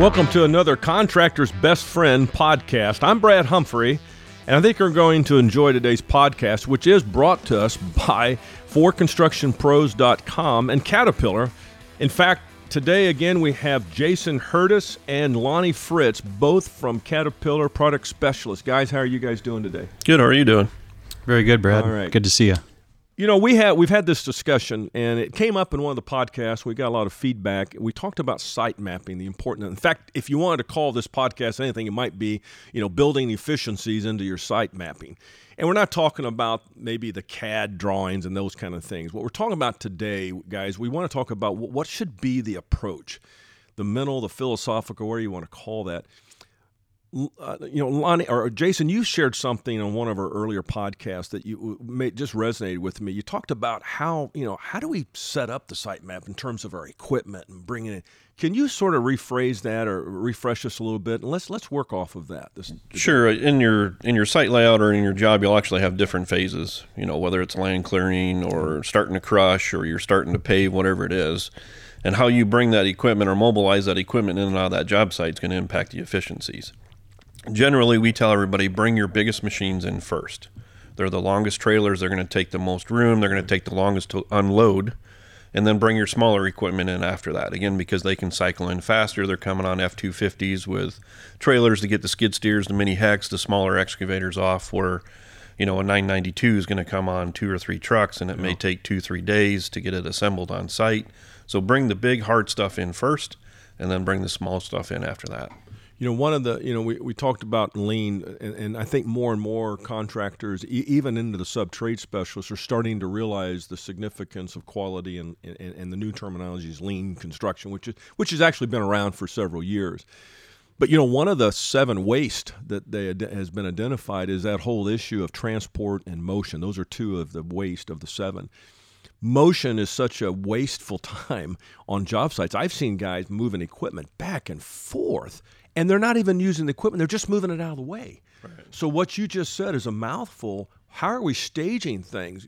Welcome to another Contractor's Best Friend podcast. I'm Brad Humphrey, and I think you're going to enjoy today's podcast, which is brought to us by ForConstructionPros.com and Caterpillar. In fact, today again we have Jason Hurdis and Lonnie Fritz, both from Caterpillar Product Specialists. Guys, how are you guys doing today? Good. How are you doing? Very good, Brad. All right. Good to see you. You know, we had we've had this discussion, and it came up in one of the podcasts. We got a lot of feedback. We talked about site mapping, the important. In fact, if you wanted to call this podcast anything, it might be you know building efficiencies into your site mapping. And we're not talking about maybe the CAD drawings and those kind of things. What we're talking about today, guys, we want to talk about what should be the approach, the mental, the philosophical, whatever you want to call that uh, you know, Lonnie or Jason, you shared something on one of our earlier podcasts that you made, just resonated with me. You talked about how you know how do we set up the site map in terms of our equipment and bringing it. Can you sort of rephrase that or refresh us a little bit? And let's let's work off of that. This, sure. In your in your site layout or in your job, you'll actually have different phases. You know, whether it's land clearing or starting to crush or you're starting to pave, whatever it is. And how you bring that equipment or mobilize that equipment in and out of that job site is going to impact the efficiencies generally we tell everybody bring your biggest machines in first. They're the longest trailers, they're going to take the most room, they're going to take the longest to unload, and then bring your smaller equipment in after that. Again, because they can cycle in faster, they're coming on F 250s with trailers to get the skid steers, the mini ex, the smaller excavators off, where you know, a 992 is going to come on two or three trucks and it yeah. may take two, three days to get it assembled on site. So bring the big hard stuff in first and then bring the small stuff in after that. You know, one of the, you know, we, we talked about lean, and, and I think more and more contractors, e- even into the sub trade specialists, are starting to realize the significance of quality and, and, and the new terminology is lean construction, which is which has actually been around for several years. But you know, one of the seven waste that they ad- has been identified is that whole issue of transport and motion. Those are two of the waste of the seven motion is such a wasteful time on job sites. I've seen guys moving equipment back and forth and they're not even using the equipment; they're just moving it out of the way. Right. So what you just said is a mouthful. How are we staging things?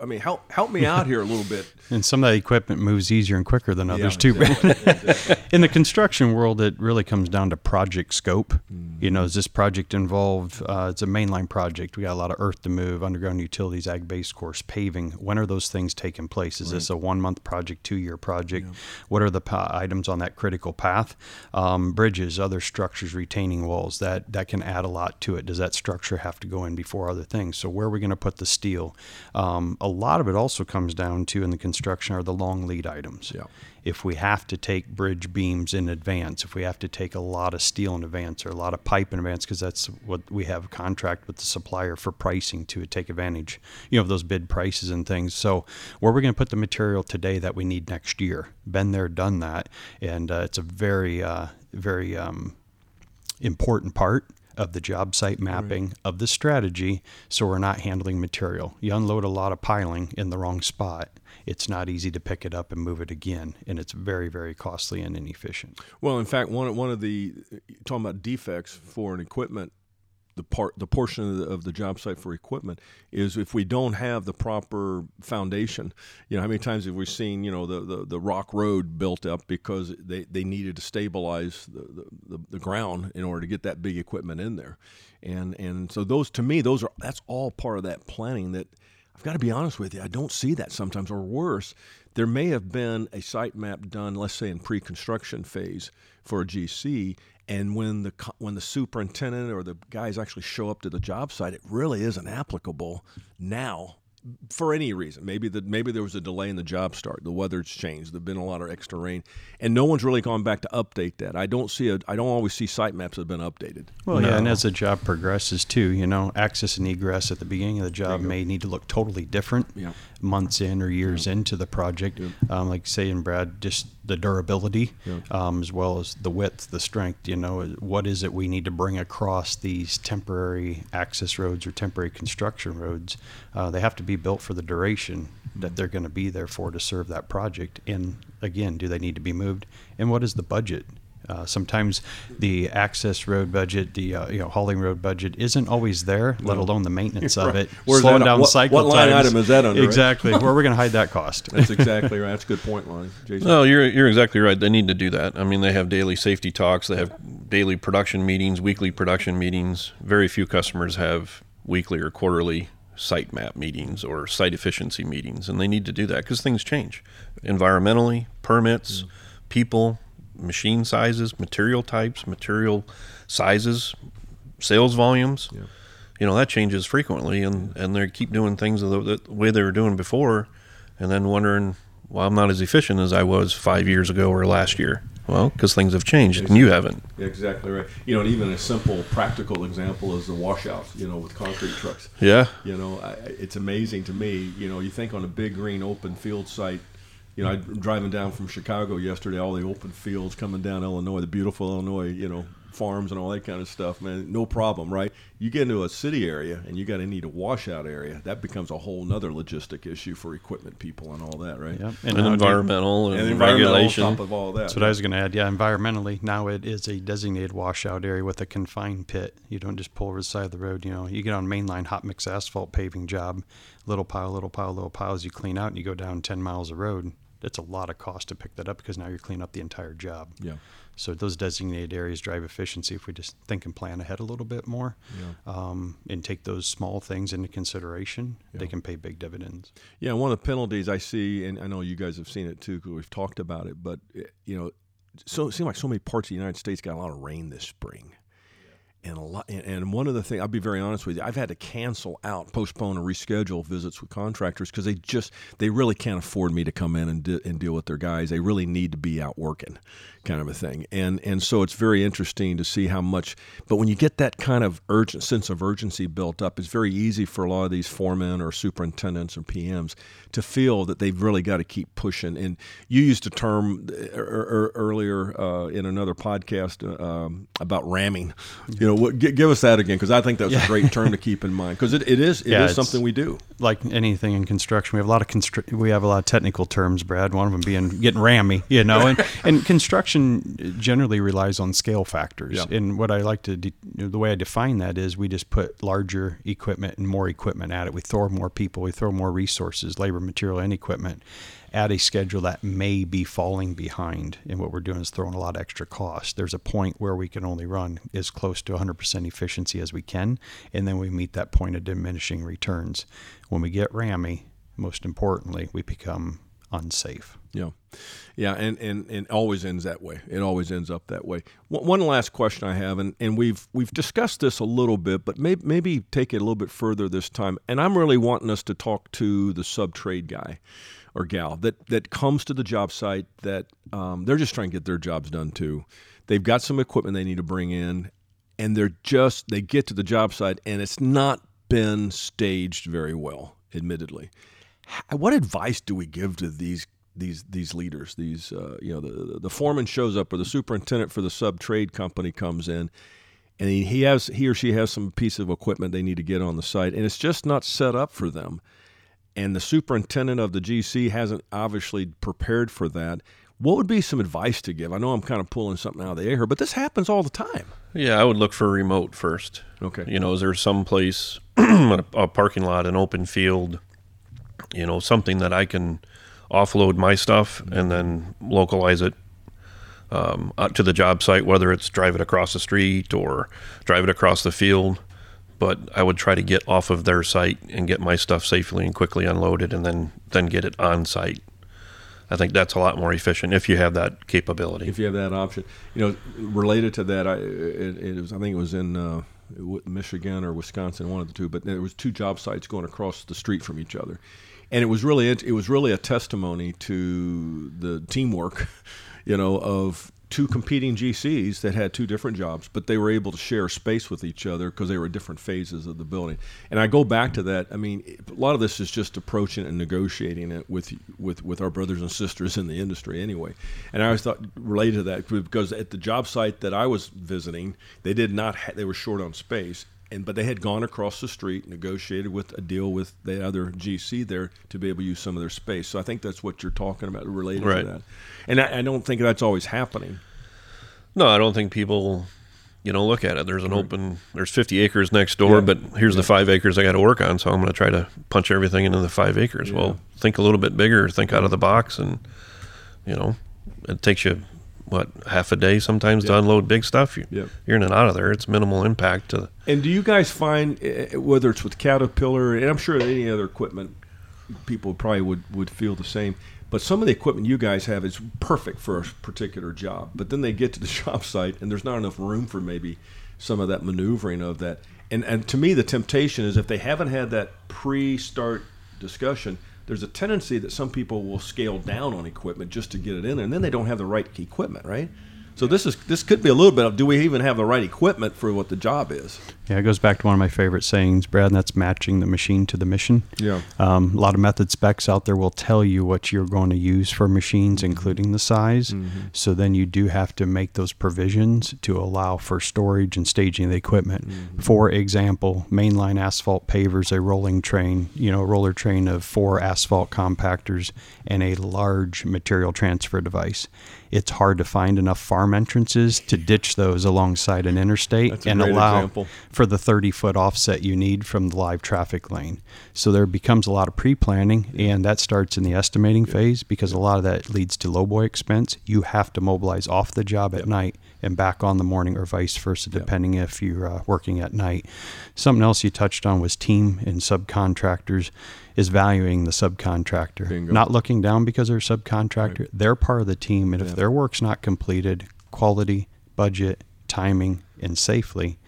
I mean, help help me out here a little bit. and some of that equipment moves easier and quicker than others yeah, too. Exactly. In the construction world, it really comes down to project scope. Mm. You know, is this project involved? Uh, it's a mainline project. We got a lot of earth to move, underground utilities, ag base course, paving. When are those things taking place? Is right. this a one month project, two year project? Yeah. What are the pa- items on that critical path? Um, bridges, other structures, retaining walls. That that can add a lot to it. Does that structure have to go in before other things? So where are we going to put the steel? Um, a lot of it also comes down to in the construction are the long lead items. Yeah. If we have to take bridge beams in advance, if we have to take a lot of steel in advance or a lot of pipe in advance, because that's what we have a contract with the supplier for pricing to take advantage, you know, of those bid prices and things. So where we're going to put the material today that we need next year, been there, done that, and uh, it's a very, uh, very um, important part of the job site mapping, right. of the strategy, so we're not handling material. You unload a lot of piling in the wrong spot, it's not easy to pick it up and move it again, and it's very, very costly and inefficient. Well, in fact, one one of the talking about defects for an equipment the part the portion of the, of the, job site for equipment is if we don't have the proper foundation. You know how many times have we seen you know the, the, the rock road built up because they, they needed to stabilize the, the, the ground in order to get that big equipment in there. And and so those to me those are that's all part of that planning that I've got to be honest with you I don't see that sometimes or worse there may have been a site map done let's say in pre-construction phase for a GC and when the when the superintendent or the guys actually show up to the job site, it really isn't applicable now for any reason. Maybe that maybe there was a delay in the job start. The weather's changed. There've been a lot of extra rain, and no one's really gone back to update that. I don't see a. I don't always see site maps that have been updated. Well, no. yeah, and as the job progresses too, you know, access and egress at the beginning of the job may need to look totally different. Yeah. Months in or years yeah. into the project, yeah. um, like saying Brad, just the durability, um, as well as the width, the strength. You know, what is it we need to bring across these temporary access roads or temporary construction roads? Uh, they have to be built for the duration that they're going to be there for to serve that project. And again, do they need to be moved? And what is the budget? Uh, sometimes the access road budget, the uh, you know hauling road budget, isn't always there. Let alone the maintenance of it, Where's slowing that- down what- cycle what line times. item is that under, right? Exactly. Where are we're going to hide that cost? That's exactly right. That's a good point, Lonnie. Jason. No, you're you're exactly right. They need to do that. I mean, they have daily safety talks. They have daily production meetings, weekly production meetings. Very few customers have weekly or quarterly site map meetings or site efficiency meetings, and they need to do that because things change environmentally, permits, people, machine sizes, material types, material sizes, sales volumes. You know that changes frequently, and and they keep doing things the, the way they were doing before, and then wondering, well, I'm not as efficient as I was five years ago or last year. Well, because things have changed, and you haven't. Exactly right. You know, and even a simple practical example is the washouts. You know, with concrete trucks. Yeah, You know, I, it's amazing to me. You know, you think on a big green open field site. You know, I'm driving down from Chicago yesterday. All the open fields coming down Illinois, the beautiful Illinois. You know, farms and all that kind of stuff. Man, no problem, right? You get into a city area and you got to need a washout area. That becomes a whole nother logistic issue for equipment people and all that, right? Yep. and, now- environmental and, And environmental on regulation. top of all that. That's what I was going to add. Yeah, environmentally, now it is a designated washout area with a confined pit. You don't just pull over the side of the road. You know, you get on mainline hot mix asphalt paving job, little pile, little pile, little piles. You clean out and you go down 10 miles of road. That's a lot of cost to pick that up because now you're cleaning up the entire job. Yeah. So those designated areas drive efficiency if we just think and plan ahead a little bit more um, and take those small things into consideration. They can pay big dividends. Yeah, one of the penalties I see, and I know you guys have seen it too, because we've talked about it. But eh, you know, so it seems like so many parts of the United States got a lot of rain this spring, and a lot. And, one of the things, I'll be very honest with you, I've had to cancel out, postpone, or reschedule visits with contractors because they just they really can't afford me to come in and de- and deal with their guys. They really need to be out working, kind of a thing. And and so it's very interesting to see how much. But when you get that kind of urgent sense of urgency built up, it's very easy for a lot of these foremen or superintendents or PMs to feel that they've really got to keep pushing. And you used a term uh, er, er, earlier uh, in another podcast uh, um, about ramming. You know, what, gi- give us that again because I think that's a great term to keep in mind because it, it is it is Yeah, it's- something we do. like anything in construction, we have a lot of constr- we have a lot of technical terms, Brad. One of them being getting rammy, you know. And, and construction generally relies on scale factors. Yeah. And what I like to de- the way I define that is we just put larger equipment and more equipment at it. We throw more people, we throw more resources, labor, material, and equipment at a schedule that may be falling behind. And what we're doing is throwing a lot of extra cost. There's a point where we can only run as close to 100% efficiency as we can, and then we meet that point of diminishing returns. When we get rammy, most importantly, we become unsafe. Yeah, yeah, and, and, and always ends that way. It always ends up that way. One, last question I have, and, and we've we've discussed this a little bit, but maybe maybe take it a little bit further this time. And I'm really wanting us to talk to the sub trade guy or gal that that comes to the job site that um, they're just trying to get their jobs done too. They've got some equipment they need to bring in, and they're just they get to the job site and it's not been staged very well, admittedly what advice do we give to these these these leaders these uh, you know the the foreman shows up or the superintendent for the sub trade company comes in and he, he has he or she has some piece of equipment they need to get on the site and it's just not set up for them and the superintendent of the GC hasn't obviously prepared for that what would be some advice to give I know I'm kind of pulling something out of the air here but this happens all the time Yeah, I would look for a remote first. Okay. You know, is there some place, a, parking lot, an open field, you know, something that I can offload my stuff and then localize it um, to the job site, whether it's drive it across the street or drive it across the field. But I would try to get off of their site and get my stuff safely and quickly unloaded, and then then get it on site. I think that's a lot more efficient if you have that capability. if you have that option. You know, related to that, I it, it was I think it was in uh, Michigan or Wisconsin, one of the two. But there was two job sites going across the street from each other, and it was really it, it was really a testimony to the teamwork, you know, of two competing GCs that had two different jobs, but they were able to share space with each other because they were different phases of the building. And I go back to that. I mean, a lot of this is just approaching and negotiating it with with with our brothers and sisters in the industry, anyway. And I always thought related to that because at the job site that I was visiting, they did not ha- they were short on space. And, but they had gone across the street, negotiated with a deal with the other GC there to be able to use some of their space. So I think that's what you're talking about related Right. to that. And I, I don't think that's always happening. No, I don't think people, you know, look at it. There's an open, there's 50 acres next door, Yeah. but here's the five acres I got to work on. So I'm going to try to punch everything into the five acres. Well, think a little bit bigger, think out of the box, and you know, it takes you what half a day sometimes to unload big stuff. You, Yep. You're in and out of there. It's minimal impact to. And do you guys find, eh, whether it's with Caterpillar, and I'm sure any other equipment, people probably would, would feel the same, but some of the equipment you guys have is perfect for a particular job. But then they get to the job site and there's not enough room for maybe some of that maneuvering of that. And, and to me, the temptation is if they haven't had that pre start discussion, there's a tendency that some people will scale down on equipment just to get it in there, and then they don't have the right equipment, right? So this is this could be a little bit of do we even have the right equipment for what the job is? Yeah, it goes back to one of my favorite sayings, Brad, and that's matching the machine to the mission. Yeah. Um, a lot of method specs out there will tell you what you're going to use for machines, mm-hmm. including the size. Mm-hmm. So then you do have to make those provisions to allow for storage and staging of the equipment. Mm-hmm. For example, mainline asphalt pavers, a rolling train, you know, a roller train of four asphalt compactors and a large material transfer device. It's hard to find enough farm entrances to ditch those alongside an interstate and allow example. for the 30 foot offset you need from the live traffic lane. So there becomes a lot of pre planning, and that starts in the estimating phase because a lot of that leads to lowboy expense. You have to mobilize off the job at night and back on the morning, or vice versa, depending if you're uh, working at night. Something else you touched on was team and subcontractors. Is valuing the subcontractor, Bingo. not looking down because they're a subcontractor. They're part of the team, and if their work's not completed, quality, budget, timing, and safely,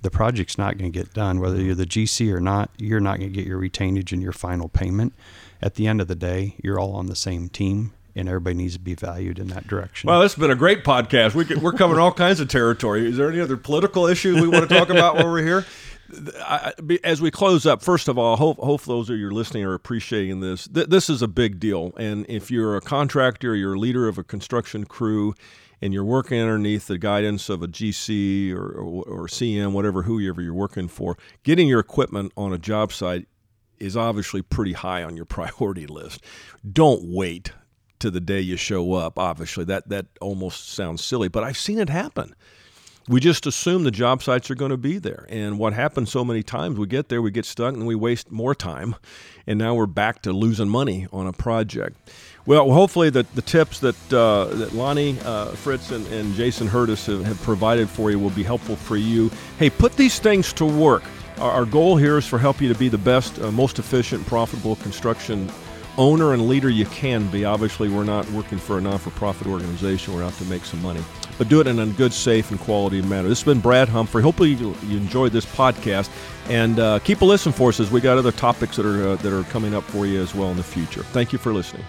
the project's not going to get done. Whether mm-hmm. you're the GC or not, you're not going to get your retainage and your final payment. At the end of the day, you're all on the same team, and everybody needs to be valued in that direction. Well, this has been a great podcast. We we're covering all kinds of territory. Is there any other political issue we want to talk about while we're here? I, as we close up, first of all, hope, hope those of you listening are appreciating this. Th- this is a big deal. And if you're a contractor, you're a leader of a construction crew, and you're working underneath the guidance of a GC or, or, or CM, whatever, whoever you're working for, getting your equipment on a job site is obviously pretty high on your priority list. Don't wait to the day you show up. Obviously, that that almost sounds silly, but I've seen it happen. We just assume the job sites are going to be there, and what happens so many times, we get there, we get stuck, and we waste more time, and now we're back to losing money on a project. Well, hopefully the, the tips that uh, that Lonnie, uh, Fritz, and, and Jason Hurdis have, have provided for you will be helpful for you. Hey, put these things to work. Our, our goal here is for help you to be the best, uh, most efficient, profitable construction owner and leader you can be. Obviously, we're not working for a non-for-profit organization. We're out to make some money, but do it in a good, safe, and quality manner. This has been Brad Humphrey. Hopefully, you, enjoyed this podcast, and uh, keep a listen for us as we got other topics that are uh, that are coming up for you as well in the future. Thank you for listening.